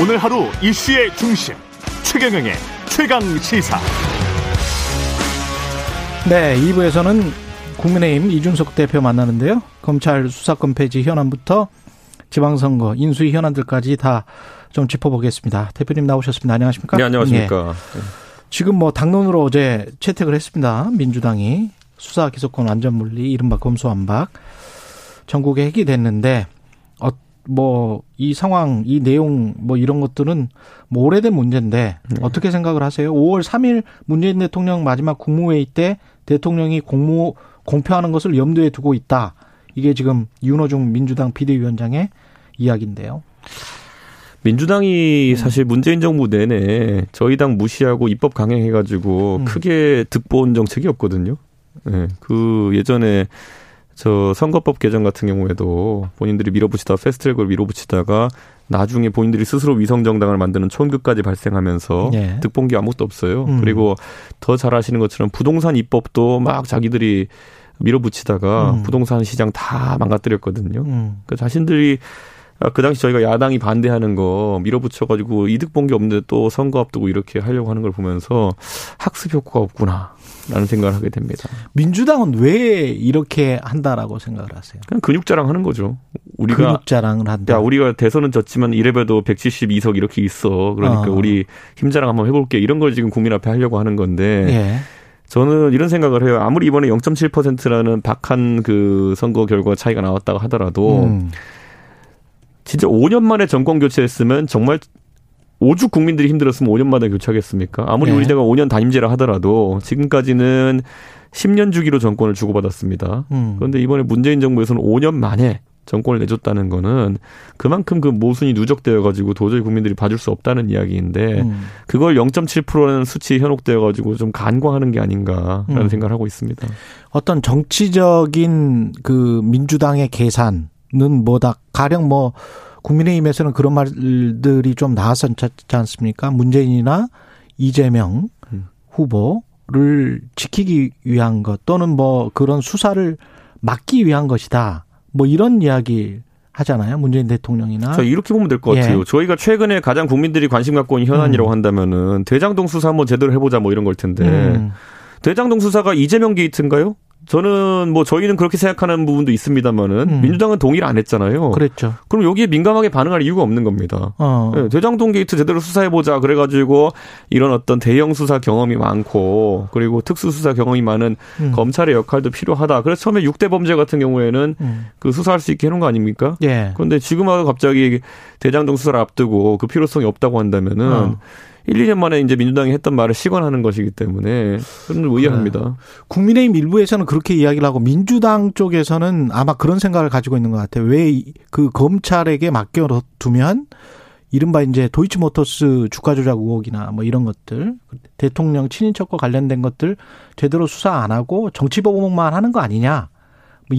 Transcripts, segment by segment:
오늘 하루 이슈의 중심 최경영의 최강 시사. 네, 2부에서는 국민의힘 이준석 대표 만나는데요. 검찰 수사권 폐지 현안부터 지방선거 인수위 현안들까지 다 좀 짚어보겠습니다. 대표님 나오셨습니다. 안녕하십니까? 네, 안녕하십니까. 예. 지금 뭐 당론으로 어제 채택을 했습니다. 민주당이 수사 기소권 완전 물리 이른바 검수완박 전국에 핵이 됐는데 어, 뭐 이 상황 이 내용 뭐 이런 것들은 뭐 오래된 문제인데 네. 어떻게 생각을 하세요? 5월 3일 문재인 대통령 마지막 국무회의 때 대통령이 공모 공표하는 것을 염두에 두고 있다. 이게 지금 윤호중 민주당 비대위원장의 이야기인데요. 민주당이 음. 사실 문재인 정부 내내 저희 당 무시하고 입법 강행해가지고 음. 크게 득본 정책이었거든요. 예, 네, 그 예전에 저 선거법 개정 같은 경우에도 본인들이 밀어붙이다 패스트트랙으로 밀어붙이다가 나중에 본인들이 스스로 위성 정당을 만드는 촌극까지 발생하면서 네. 득본 게 아무것도 없어요. 음. 그리고 더 잘 아시는 것처럼 부동산 입법도 막 자기들이 밀어붙이다가 음. 부동산 시장 다 망가뜨렸거든요. 음. 그 자신들이 아, 그 당시 저희가 야당이 반대하는 거 밀어붙여가지고 이득 본 게 없는데 또 선거 앞두고 이렇게 하려고 하는 걸 보면서 학습 효과가 없구나. 라는 생각을 하게 됩니다. 민주당은 왜 이렇게 한다라고 생각을 하세요? 그냥 근육 자랑하는 거죠. 우리가 근육 자랑을 한다. 야, 우리가 대선은 졌지만 이래봬도 172석 이렇게 있어. 그러니까 어. 우리 힘 자랑 한번 해볼게. 이런 걸 지금 국민 앞에 하려고 하는 건데. 예. 저는 이런 생각을 해요. 아무리 이번에 0.7%라는 박한 그 선거 결과 차이가 나왔다고 하더라도 음. 진짜 5년 만에 정권 교체했으면 정말 오죽 국민들이 힘들었으면 5년 만에 교체하겠습니까? 아무리 네. 우리가 5년 단임제라 하더라도 지금까지는 10년 주기로 정권을 주고받았습니다. 음. 그런데 이번에 문재인 정부에서는 5년 만에 정권을 내줬다는 거는 그만큼 그 모순이 누적되어 가지고 도저히 국민들이 봐줄 수 없다는 이야기인데 음. 그걸 0.7%라는 수치에 현혹되어 가지고 좀 간과하는 게 아닌가라는 음. 생각을 하고 있습니다. 어떤 정치적인 그 민주당의 계산 는 뭐다. 가령 뭐 국민의힘에서는 그런 말들이 좀 나왔었지 않습니까? 문재인이나 이재명 음. 후보를 지키기 위한 것 또는 뭐 그런 수사를 막기 위한 것이다. 뭐 이런 이야기 하잖아요. 문재인 대통령이나. 저 이렇게 보면 될 것 같아요. 예. 저희가 최근에 가장 국민들이 관심 갖고 있는 현안이라고 음. 한다면은 대장동 수사 한번 제대로 해보자 뭐 이런 걸 텐데. 음. 대장동 수사가 이재명 게이트인가요? 저는 뭐 저희는 그렇게 생각하는 부분도 있습니다만은 음. 민주당은 동의를 안 했잖아요. 그랬죠. 그럼 여기에 민감하게 반응할 이유가 없는 겁니다. 어. 네, 대장동 게이트 제대로 수사해 보자 그래가지고 이런 어떤 대형 수사 경험이 많고 그리고 특수 수사 경험이 많은 음. 검찰의 역할도 필요하다. 그래서 처음에 6대 범죄 같은 경우에는 음. 그 수사할 수 있게 해놓은 거 아닙니까? 예. 그런데 지금 하고 갑자기 대장동 수사를 앞두고 그 필요성이 없다고 한다면은. 어. 1, 2년 만에 이제 민주당이 했던 말을 시관하는 것이기 때문에 그런 의아합니다. 네. 국민의힘 일부에서는 그렇게 이야기를 하고 민주당 쪽에서는 아마 그런 생각을 가지고 있는 것 같아요. 왜 그 검찰에게 맡겨두면 이른바 이제 도이치모터스 주가 조작 의혹이나 뭐 이런 것들 대통령 친인척과 관련된 것들 제대로 수사 안 하고 정치 보복만 하는 거 아니냐. 뭐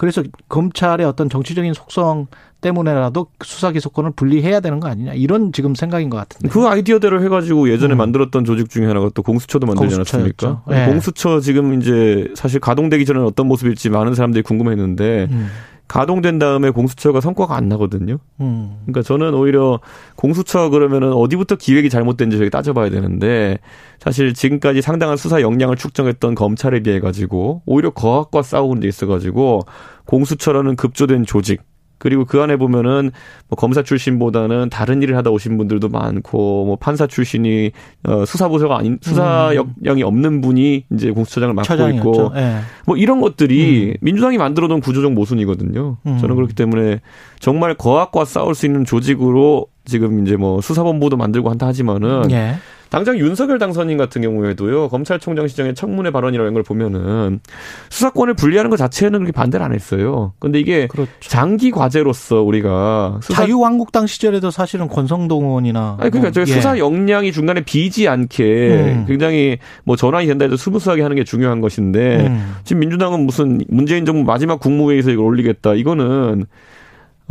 그래서 검찰의 어떤 정치적인 속성 때문에라도 수사 기소권을 분리해야 되는 거 아니냐 이런 지금 생각인 것 같은데 그 아이디어대로 해가지고 예전에 음. 만들었던 조직 중에 하나가 또 공수처도 만들지 않았습니까? 네. 공수처 지금 이제 사실 가동되기 전에 어떤 모습일지 많은 사람들이 궁금했는데 음. 가동된 다음에 공수처가 성과가 안 나거든요. 음. 그러니까 저는 오히려 공수처 그러면은 어디부터 기획이 잘못된지 저기 따져봐야 되는데 사실 지금까지 상당한 수사 역량을 축적했던 검찰에 비해 가지고 오히려 거학과 싸우는 데 있어 가지고 공수처라는 급조된 조직 그리고 그 안에 보면은 뭐 검사 출신보다는 다른 일을 하다 오신 분들도 많고 뭐 판사 출신이 어 수사부서가 아닌 수사 음. 역량이 없는 분이 이제 공수처장을 맡고 처장이었죠. 있고 네. 뭐 이런 것들이 음. 민주당이 만들어 놓은 구조적 모순이거든요. 음. 저는 그렇기 때문에 정말 거학과 싸울 수 있는 조직으로 지금 이제 뭐 수사본부도 만들고 한다 하지만은 예. 당장 윤석열 당선인 같은 경우에도요 검찰총장 시장의 청문회 발언이라는 걸 보면은 수사권을 분리하는 것 자체는 그렇게 반대를 안 했어요. 근데 이게 그렇죠. 장기 과제로서 우리가 수사... 자유한국당 시절에도 사실은 권성동 의원이나 아니 그러니까 뭐, 예. 수사 역량이 중간에 비지 않게 음. 굉장히 뭐 전환이 된다 해도 smooth하게 하는 게 중요한 것인데 음. 지금 민주당은 무슨 문재인 정부 마지막 국무회의에서 이걸 올리겠다 이거는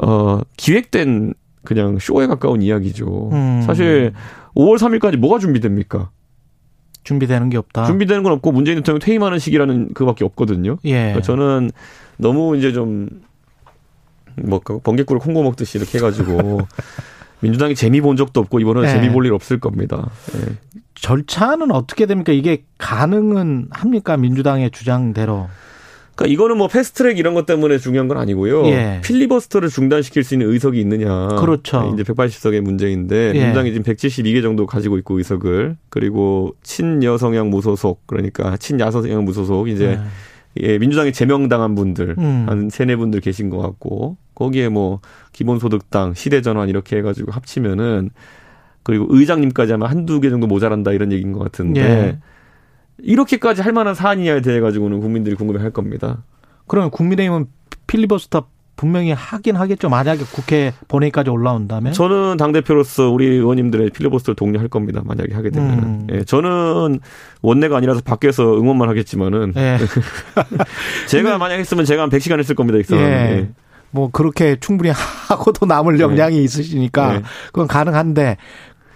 어 기획된 그냥 쇼에 가까운 이야기죠. 음. 사실 5월 3일까지 뭐가 준비됩니까? 준비되는 게 없다. 준비되는 건 없고 문재인 대통령 퇴임하는 시기라는 그밖에 없거든요. 예. 그러니까 저는 너무 이제 좀 뭐 번갯불 콩 구워 먹듯이 이렇게 해가지고 민주당이 재미 본 적도 없고 이번에 네. 재미 볼 일 없을 겁니다. 네. 절차는 어떻게 됩니까? 이게 가능은 합니까? 민주당의 주장대로. 그러니까 이거는 뭐 패스트트랙 이런 것 때문에 중요한 건 아니고요. 예. 필리버스터를 중단시킬 수 있는 의석이 있느냐. 그렇죠. 이제 180석의 문제인데 예. 민주당이 지금 172개 정도 가지고 있고 의석을 그리고 친여성향 무소속 그러니까 친야성향 무소속 이제 예. 예, 민주당이 제명당한 분들 음. 한 세네 분들 계신 것 같고 거기에 뭐 기본소득당, 시대전환 이렇게 해가지고 합치면은 그리고 의장님까지 하면 한두 개 정도 모자란다 이런 얘기인 것 같은데. 예. 이렇게까지 할 만한 사안이냐에 대해 가지고는 국민들이 궁금해 할 겁니다. 그러면 국민의힘은 필리버스터 분명히 하긴 하겠죠. 만약에 국회 본회의까지 올라온다면. 저는 당 대표로서 우리 의원님들의 필리버스터를 독려할 겁니다. 만약에 하게 되면. 음. 예, 저는 원내가 아니라서 밖에서 응원만 하겠지만은. 예. 제가 만약 했으면 제가 한 100시간 했을 겁니다. 이 예. 예. 뭐 그렇게 충분히 하고도 남을 역량이 네. 있으시니까 네. 그건 가능한데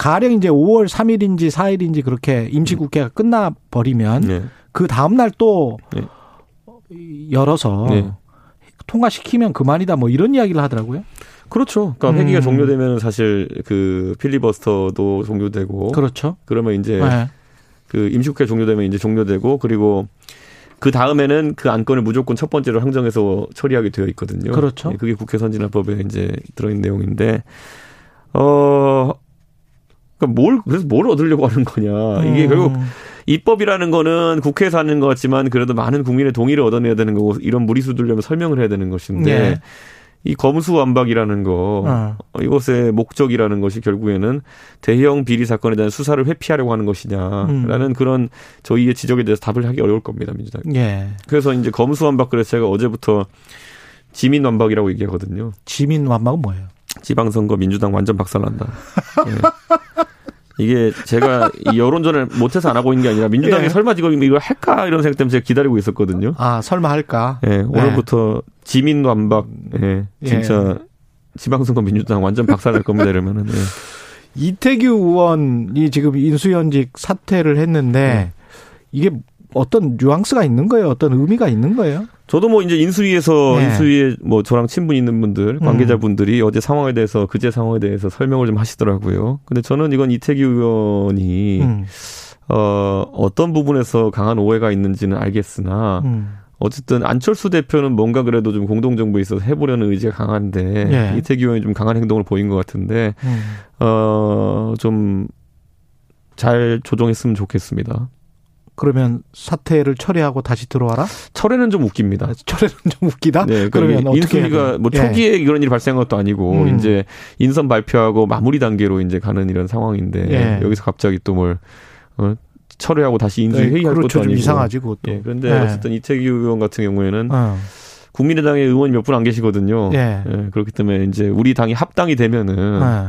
가령 이제 5월 3일인지 4일인지 그렇게 임시국회가 끝나 버리면 네. 그 다음 날또 네. 열어서 네. 통과시키면 그만이다 뭐 이런 이야기를 하더라고요. 그렇죠. 그러니까 회기가 음. 종료되면 사실 그 필리버스터도 종료되고 그렇죠. 그러면 이제 네. 그 임시국회 종료되면 이제 종료되고 그리고 그 다음에는 그 안건을 무조건 첫 번째로 항정해서 처리하게 되어 있거든요. 그렇죠. 네, 그게 국회 선진화법에 이제 들어있는 내용인데 어 그러니까 뭘 그래서 뭘 얻으려고 하는 거냐. 이게 음. 결국 입법이라는 거는 국회에서 하는 것 같지만 그래도 많은 국민의 동의를 얻어내야 되는 거고 이런 무리수 들려면 설명을 해야 되는 것인데 네. 이 검수완박이라는 거 어. 이것의 목적이라는 것이 결국에는 대형 비리 사건에 대한 수사를 회피하려고 하는 것이냐라는 음. 그런 저희의 지적에 대해서 답을 하기 어려울 겁니다 민주당. 예. 그래서 이제 검수완박 그래서 제가 어제부터 지민완박이라고 얘기하거든요. 지민완박은 뭐예요? 지방선거 민주당 완전 박살난다. 네. 이게 제가 이 여론전을 못해서 안 하고 있는 게 아니라 민주당이 예. 설마 지금 이걸 할까 이런 생각 때문에 제가 기다리고 있었거든요. 아 설마 할까? 예, 네, 오늘부터 지민 완박. 예, 진짜 예. 지방선거 민주당 완전 박살날 겁니다 이러면은. 예. 이태규 의원이 지금 인수연직 사퇴를 했는데 네. 이게 어떤 뉘앙스가 있는 거예요? 어떤 의미가 있는 거예요? 저도 뭐 이제 인수위에서 네. 인수위에 뭐 저랑 친분 있는 분들 음. 관계자분들이 음. 어제 상황에 대해서 그제 상황에 대해서 설명을 좀 하시더라고요. 근데 저는 이건 이태규 의원이 음. 어 어떤 부분에서 강한 오해가 있는지는 알겠으나 음. 어쨌든 안철수 대표는 뭔가 그래도 좀 공동 정부에 있어서 해보려는 의지가 강한데 네. 이태규 의원이 좀 강한 행동을 보인 것 같은데 음. 어좀 잘 조정했으면 좋겠습니다. 그러면 사퇴를 철회하고 다시 들어와라? 철회는 좀 웃깁니다. 아, 철회는 좀 웃기다? 네. 그러면 그러니까 인수위가 뭐 초기에 예. 그런 일이 발생한 것도 아니고 음. 이제 인선 발표하고 마무리 단계로 이제 가는 이런 상황인데 예. 여기서 갑자기 또 뭘 어, 철회하고 다시 인수위 네, 회의할 그렇죠. 것도 아니고 이상하지 그것도. 예. 그런데 예. 어쨌든 이태규 의원 같은 경우에는 어. 국민의당의 의원이 몇 분 안 계시거든요. 예. 예. 그렇기 때문에 이제 우리 당이 합당이 되면은 예.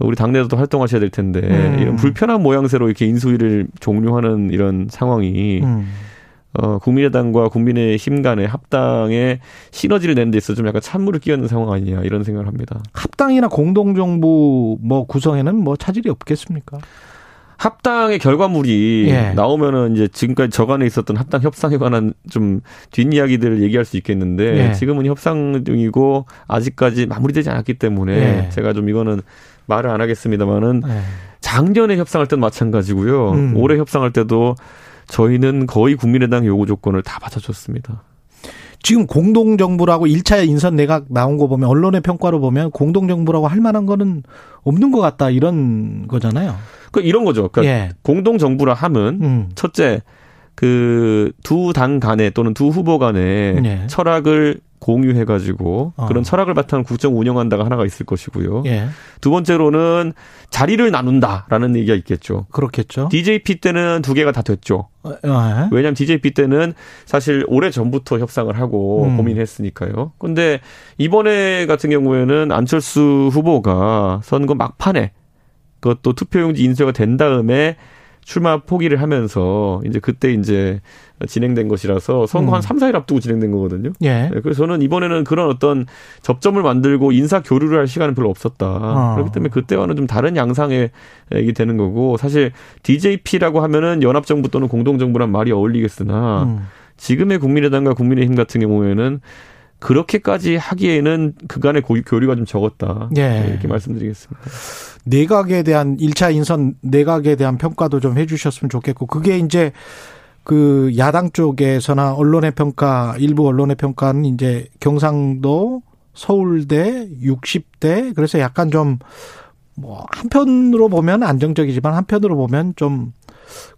우리 당내에서도 활동하셔야 될 텐데 음. 이런 불편한 모양새로 이렇게 인수위를 종료하는 이런 상황이 음. 어, 국민의당과 국민의힘 간의 합당에 시너지를 내는 데 있어서 좀 약간 찬물을 끼얹는 상황 아니냐 이런 생각을 합니다. 합당이나 공동정부 뭐 구성에는 뭐 차질이 없겠습니까? 합당의 결과물이 예. 나오면은 이제 지금까지 저간에 있었던 합당 협상에 관한 좀 뒷이야기들을 얘기할 수 있겠는데 예. 지금은 협상 중이고 아직까지 마무리되지 않았기 때문에 예. 제가 좀 이거는 말을 안 하겠습니다만은 네. 작년에 협상할 때는 마찬가지고요. 음. 올해 협상할 때도 저희는 거의 국민의당 요구 조건을 다 받아줬습니다. 지금 공동정부라고 1차 인선 내각 나온 거 보면 언론의 평가로 보면 공동정부라고 할 만한 거는 없는 것 같다 이런 거잖아요. 그 이런 거죠. 그러니까 예. 공동정부라 함은 음. 첫째 그 두 당 간에 또는 두 후보 간에 예. 철학을 공유해가지고 어. 그런 철학을 바탕 국정 운영한다가 하나가 있을 것이고요. 예. 두 번째로는 자리를 나눈다라는 얘기가 있겠죠. 그렇겠죠. DJP 때는 두 개가 다 됐죠. 어, 예. 왜냐하면 DJP 때는 사실 오래 전부터 협상을 하고 음. 고민했으니까요. 근데 이번에 같은 경우에는 안철수 후보가 선거 막판에 그것도 투표용지 인쇄가 된 다음에 출마 포기를 하면서 이제 그때 이제 진행된 것이라서 선거 음. 한 3, 4일 앞두고 진행된 거거든요. 예. 네, 그래서 저는 이번에는 그런 어떤 접점을 만들고 인사 교류를 할 시간은 별로 없었다. 어. 그렇기 때문에 그때와는 좀 다른 양상의 얘기 되는 거고 사실 DJP라고 하면은 연합 정부 또는 공동 정부란 말이 어울리겠으나 음. 지금의 국민의당과 국민의힘 같은 경우에는 그렇게까지 하기에는 그간의 교류가 좀 적었다. 예. 이렇게 말씀드리겠습니다. 내각에 대한 1차 인선 내각에 대한 평가도 좀 해주셨으면 좋겠고 그게 이제 그 야당 쪽에서나 언론의 평가 일부 언론의 평가는 이제 경상도 서울대 60대 그래서 약간 좀 뭐 한편으로 보면 안정적이지만 한편으로 보면 좀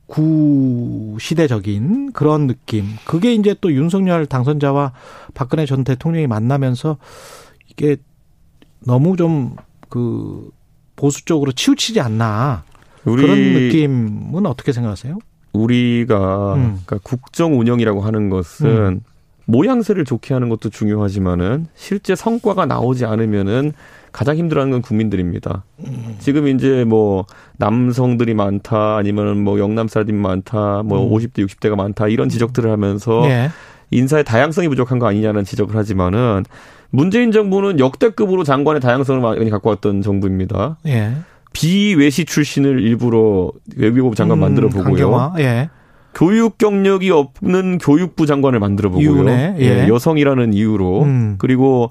구시대적인 그런 느낌. 그게 이제 또 윤석열 당선자와 박근혜 전 대통령이 만나면서 이게 너무 좀 그 보수 쪽으로 치우치지 않나. 그런 느낌은 어떻게 생각하세요? 우리가 음. 그러니까 국정 운영이라고 하는 것은 음. 모양새를 좋게 하는 것도 중요하지만은 실제 성과가 나오지 않으면은 가장 힘들어하는 건 국민들입니다. 음. 지금 이제 뭐 남성들이 많다 아니면 뭐 영남 사람들이 많다 뭐 음. 50대 60대가 많다 이런 지적들을 하면서 네. 인사의 다양성이 부족한 거 아니냐는 지적을 하지만은 문재인 정부는 역대급으로 장관의 다양성을 많이 갖고 왔던 정부입니다. 예. 비외시 출신을 일부러 외교부 장관 음, 만들어 보고요. 예. 교육 경력이 없는 교육부 장관을 만들어 보고요. 예. 예. 여성이라는 이유로 음. 그리고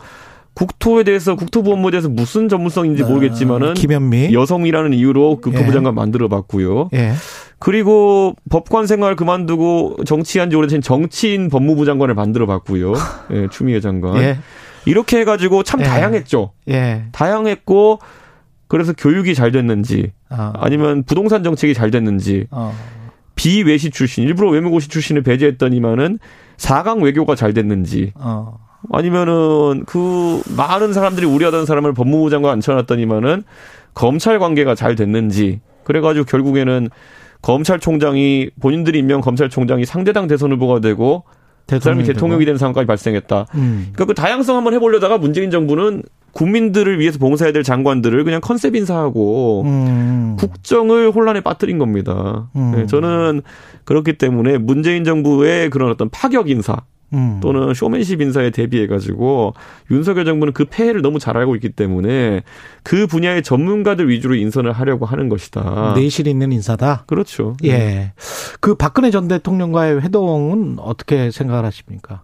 국토에 대해서 국토부 업무에 대해서 무슨 전문성인지 아, 모르겠지만은 김현미 여성이라는 이유로 국토부 예. 장관 만들어 봤고요. 예. 그리고 법관 생활 그만두고 정치한 지 오래된 정치인 법무부 장관을 만들어 봤고요. 예, 추미애 장관. 예. 이렇게 해 가지고 참 예. 다양했죠. 예. 다양했고 그래서 교육이 잘 됐는지 아. 아니면 부동산 정책이 잘 됐는지 어. 비외시 출신 일부러 외무고시 출신을 배제했더니만은 4강 외교가 잘 됐는지 어. 아니면은 그 많은 사람들이 우려하던 사람을 법무부 장관 앉혀놨더니만은 검찰 관계가 잘 됐는지 그래가지고 결국에는 검찰총장이 본인들이 임명 검찰총장이 상대당 대선 후보가 되고 그 사람이 대통령이 된 상황까지 발생했다. 음. 그러니까 그 다양성 한번 해보려다가 문재인 정부는 국민들을 위해서 봉사해야 될 장관들을 그냥 컨셉 인사하고 음. 국정을 혼란에 빠뜨린 겁니다. 음. 네, 저는 그렇기 때문에 문재인 정부의 그런 어떤 파격 인사 음. 또는 쇼맨십 인사에 대비해 가지고 윤석열 정부는 그 폐해를 너무 잘 알고 있기 때문에 그 분야의 전문가들 위주로 인선을 하려고 하는 것이다. 내실 있는 인사다. 그렇죠. 예. 그 박근혜 전 대통령과의 회동은 어떻게 생각을 하십니까?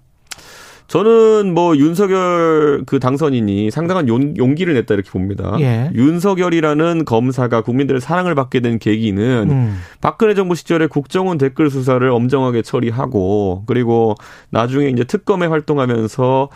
저는 뭐 윤석열 그 당선인이 상당한 용, 기를 냈다 이렇게 봅니다. 예. 윤석열이라는 검사가 국민들의 사랑을 받게 된 계기는 음. 박근혜 정부 시절에 국정원 댓글 수사를 엄정하게 처리하고 그리고 나중에 이제 특검에 활동하면서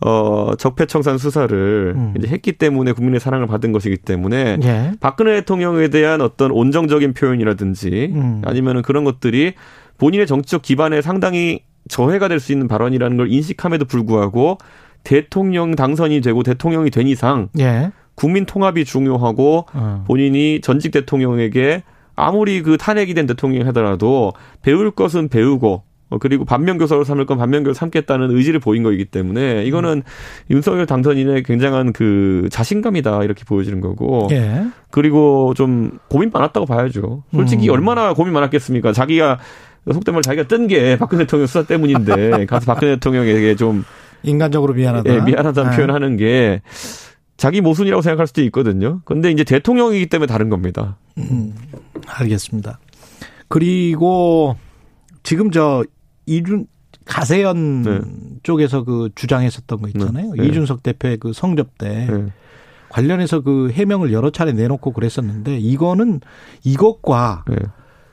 어, 적폐청산 수사를 음. 이제 했기 때문에 국민의 사랑을 받은 것이기 때문에 예. 박근혜 대통령에 대한 어떤 온정적인 표현이라든지 음. 아니면은 그런 것들이 본인의 정치적 기반에 상당히 저해가 될 수 있는 발언이라는 걸 인식함에도 불구하고 대통령 당선이 되고 대통령이 된 이상 예. 국민 통합이 중요하고 어. 본인이 전직 대통령에게 아무리 그 탄핵이 된 대통령이 하더라도 배울 것은 배우고 어, 그리고 반면교사로 삼을 건 반면교사 삼겠다는 의지를 보인 거이기 때문에 이거는 음. 윤석열 당선인의 굉장한 그 자신감이다 이렇게 보여지는 거고 예. 그리고 좀 고민 많았다고 봐야죠. 솔직히 음. 얼마나 고민 많았겠습니까? 자기가 속된 말 자기가 뜬 게 박근혜 대통령 수사 때문인데 가서 박근혜 대통령에게 좀 인간적으로 미안하다. 예, 미안하다는 네. 표현하는 게 자기 모순이라고 생각할 수도 있거든요. 근데 이제 대통령이기 때문에 다른 겁니다. 음, 알겠습니다. 그리고 지금 저 이준 가세연 네. 쪽에서 그 주장했었던 거 있잖아요. 네. 이준석 대표의 그 성접 때 네. 관련해서 그 해명을 여러 차례 내놓고 그랬었는데 이거는 이것과 네.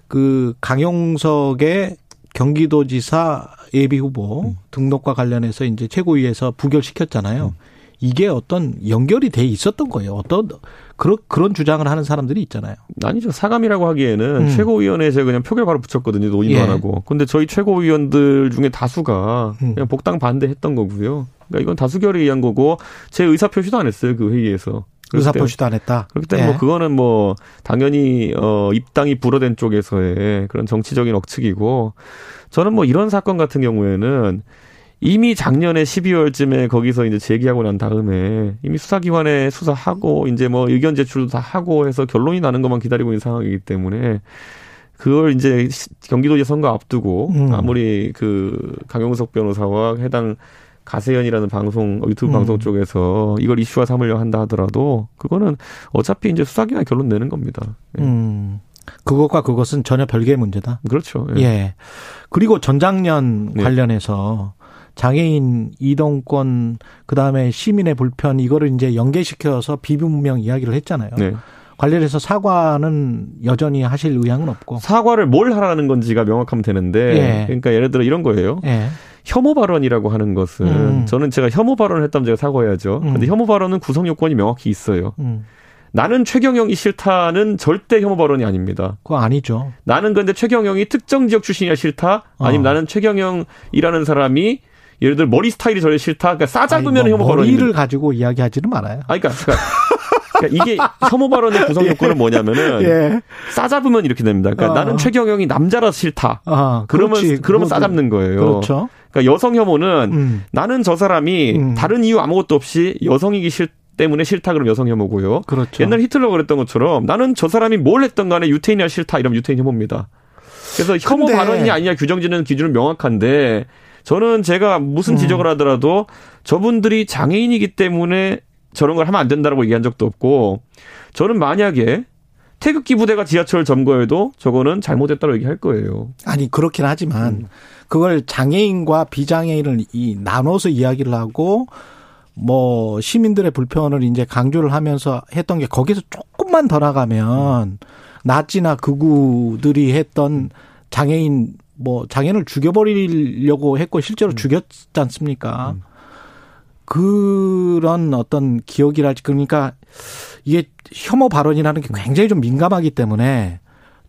그 강용석의 경기도지사 예비 후보 음. 등록과 관련해서 이제 최고위에서 부결시켰잖아요. 음. 이게 어떤 연결이 돼 있었던 거예요. 어떤 그런 그런 주장을 하는 사람들이 있잖아요. 아니죠. 사감이라고 하기에는 음. 최고위원회에서 그냥 표결 바로 붙였거든요. 논의도 예. 안 하고. 근데 저희 최고위원들 중에 다수가 음. 그냥 복당 반대했던 거고요. 그러니까 이건 다수결에 의한 거고 제 의사 표시도 안 했어요. 그 회의에서. 의사표시도 안 했다. 그렇기 때문에 뭐 예. 뭐 그거는 뭐 당연히 어 입당이 불어된 쪽에서의 그런 정치적인 억측이고 저는 뭐 이런 사건 같은 경우에는 이미 작년에 12월쯤에 거기서 이제 제기하고 난 다음에 이미 수사기관에 수사하고 이제 뭐 의견 제출도 다 하고 해서 결론이 나는 것만 기다리고 있는 상황이기 때문에 그걸 이제 경기도지 선거 앞두고 음. 아무리 그 강용석 변호사와 해당 가세연이라는 방송 유튜브 음. 방송 쪽에서 이걸 이슈화 삼으려 한다 하더라도 그거는 어차피 이제 수사기관 결론 내는 겁니다. 예. 음. 그것과 그것은 전혀 별개의 문제다. 그렇죠. 예. 예. 그리고 전작년 네. 관련해서 장애인 이동권 그다음에 시민의 불편 이거를 이제 연계시켜서 비분명 이야기를 했잖아요. 네. 관련해서 사과는 여전히 하실 의향은 없고 사과를 뭘 하라는 건지가 명확하면 되는데 예. 그러니까 예를 들어 이런 거예요. 예. 혐오 발언이라고 하는 것은 음. 저는 제가 혐오 발언을 했다면 제가 사과해야죠. 음. 근데 혐오 발언은 구성 요건이 명확히 있어요. 음. 나는 최경영이 싫다는 절대 혐오 발언이 아닙니다. 그거 아니죠. 나는 근데 최경영이 특정 지역 출신이라 싫다. 아니면 어. 나는 최경영이라는 사람이 예를 들어 머리 스타일이 저래 싫다. 그러니까 싸잡으면 아니, 뭐 혐오 발언이 머리를 가지고 이야기하지는 말아요. 아, 그러니까, 그러니까 그러니까 이게 혐오 발언의 구성 요건은 뭐냐면은 예. 싸잡으면 이렇게 됩니다. 그러니까 어. 나는 최경영이 남자라 싫다. 아, 그러면 그렇지. 그러면 싸잡는 거예요. 그렇죠. 그러니까 여성 혐오는 음. 나는 저 사람이 음. 다른 이유 아무것도 없이 여성이기 싫 때문에 싫다 그러면 여성 혐오고요. 그렇죠. 옛날 히틀러 그랬던 것처럼 나는 저 사람이 뭘 했던 간에 유태인이야 싫다 이러면 유태인 혐오입니다. 그래서 혐오 근데... 발언이 아니냐 규정짓는 기준은 명확한데 저는 제가 무슨 음. 지적을 하더라도 저분들이 장애인이기 때문에 저런 걸 하면 안 된다라고 얘기한 적도 없고 저는 만약에 태극기 부대가 지하철 점거해도 저거는 잘못했다고 얘기할 거예요. 아니 그렇긴 하지만 음. 그걸 장애인과 비장애인을 이 나눠서 이야기를 하고 뭐 시민들의 불편을 이제 강조를 하면서 했던 게 거기서 조금만 더 나가면 나치나 극우들이 했던 장애인 뭐 장애인을 죽여버리려고 했고 실제로 음. 죽였지 않습니까? 음. 그런 어떤 기억이랄지 그러니까 이게 혐오 발언이라는 게 굉장히 좀 민감하기 때문에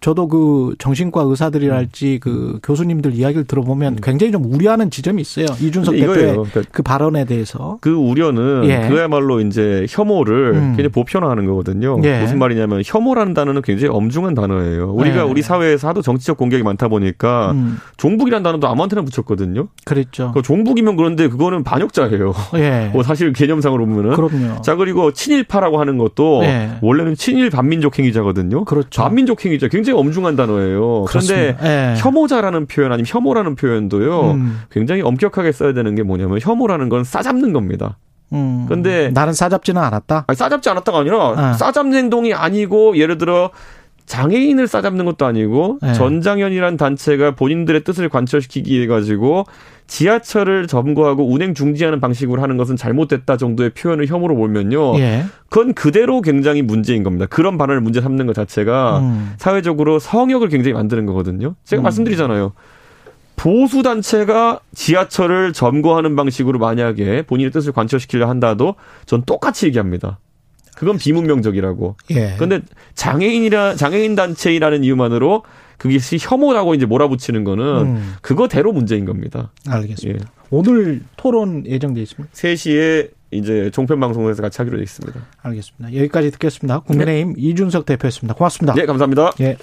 저도 그 정신과 의사들이랄지 그 교수님들 이야기를 들어보면 음. 굉장히 좀 우려하는 지점이 있어요. 이준석 대표의 그러니까 그 발언에 대해서. 그 우려는 예. 그야말로 이제 혐오를 음. 굉장히 보편화하는 거거든요. 예. 무슨 말이냐면 혐오라는 단어는 굉장히 엄중한 단어예요. 우리가 예. 우리 사회에서 하도 정치적 공격이 많다 보니까 음. 종북이라는 단어도 아무한테나 붙였거든요. 그랬죠. 그 종북이면 그런데 그거는 반역자예요. 예. 뭐 사실 개념상으로 보면은. 그럼요. 자 그리고 친일파라고 하는 것도 예. 원래는 친일 반민족 행위자거든요. 그렇죠. 반민족 행위자 굉장히 굉장히 엄중한 단어예요. 그런데 네. 혐오자라는 표현 아니면 혐오라는 표현도요. 음. 굉장히 엄격하게 써야 되는 게 뭐냐면 혐오라는 건 싸잡는 겁니다. 음. 그런데 나는 싸잡지는 않았다. 아니, 싸잡지 않았다가 아니라 아. 싸잡는 행동이 아니고 예를 들어 장애인을 싸잡는 것도 아니고 네. 전장현이란 단체가 본인들의 뜻을 관철시키기 위해 가지고 지하철을 점거하고 운행 중지하는 방식으로 하는 것은 잘못됐다 정도의 표현을 혐오로 몰면요. 예. 그건 그대로 굉장히 문제인 겁니다. 그런 발언을 문제 삼는 것 자체가 음. 사회적으로 성역을 굉장히 만드는 거거든요. 제가 음. 말씀드리잖아요. 보수 단체가 지하철을 점거하는 방식으로 만약에 본인의 뜻을 관철시키려 한다도 전 똑같이 얘기합니다. 그건 비문명적이라고. 예. 그런데 장애인이라 장애인 단체이라는 이유만으로 그것이 혐오라고 이제 몰아붙이는 거는 음. 그거대로 문제인 겁니다. 알겠습니다. 예. 오늘 토론 예정돼 있습니다. 3시에 이제 종편 방송에서 같이 하기로 되어 있습니다. 알겠습니다. 여기까지 듣겠습니다. 국민의힘 네. 이준석 대표였습니다. 고맙습니다. 네, 감사합니다. 예.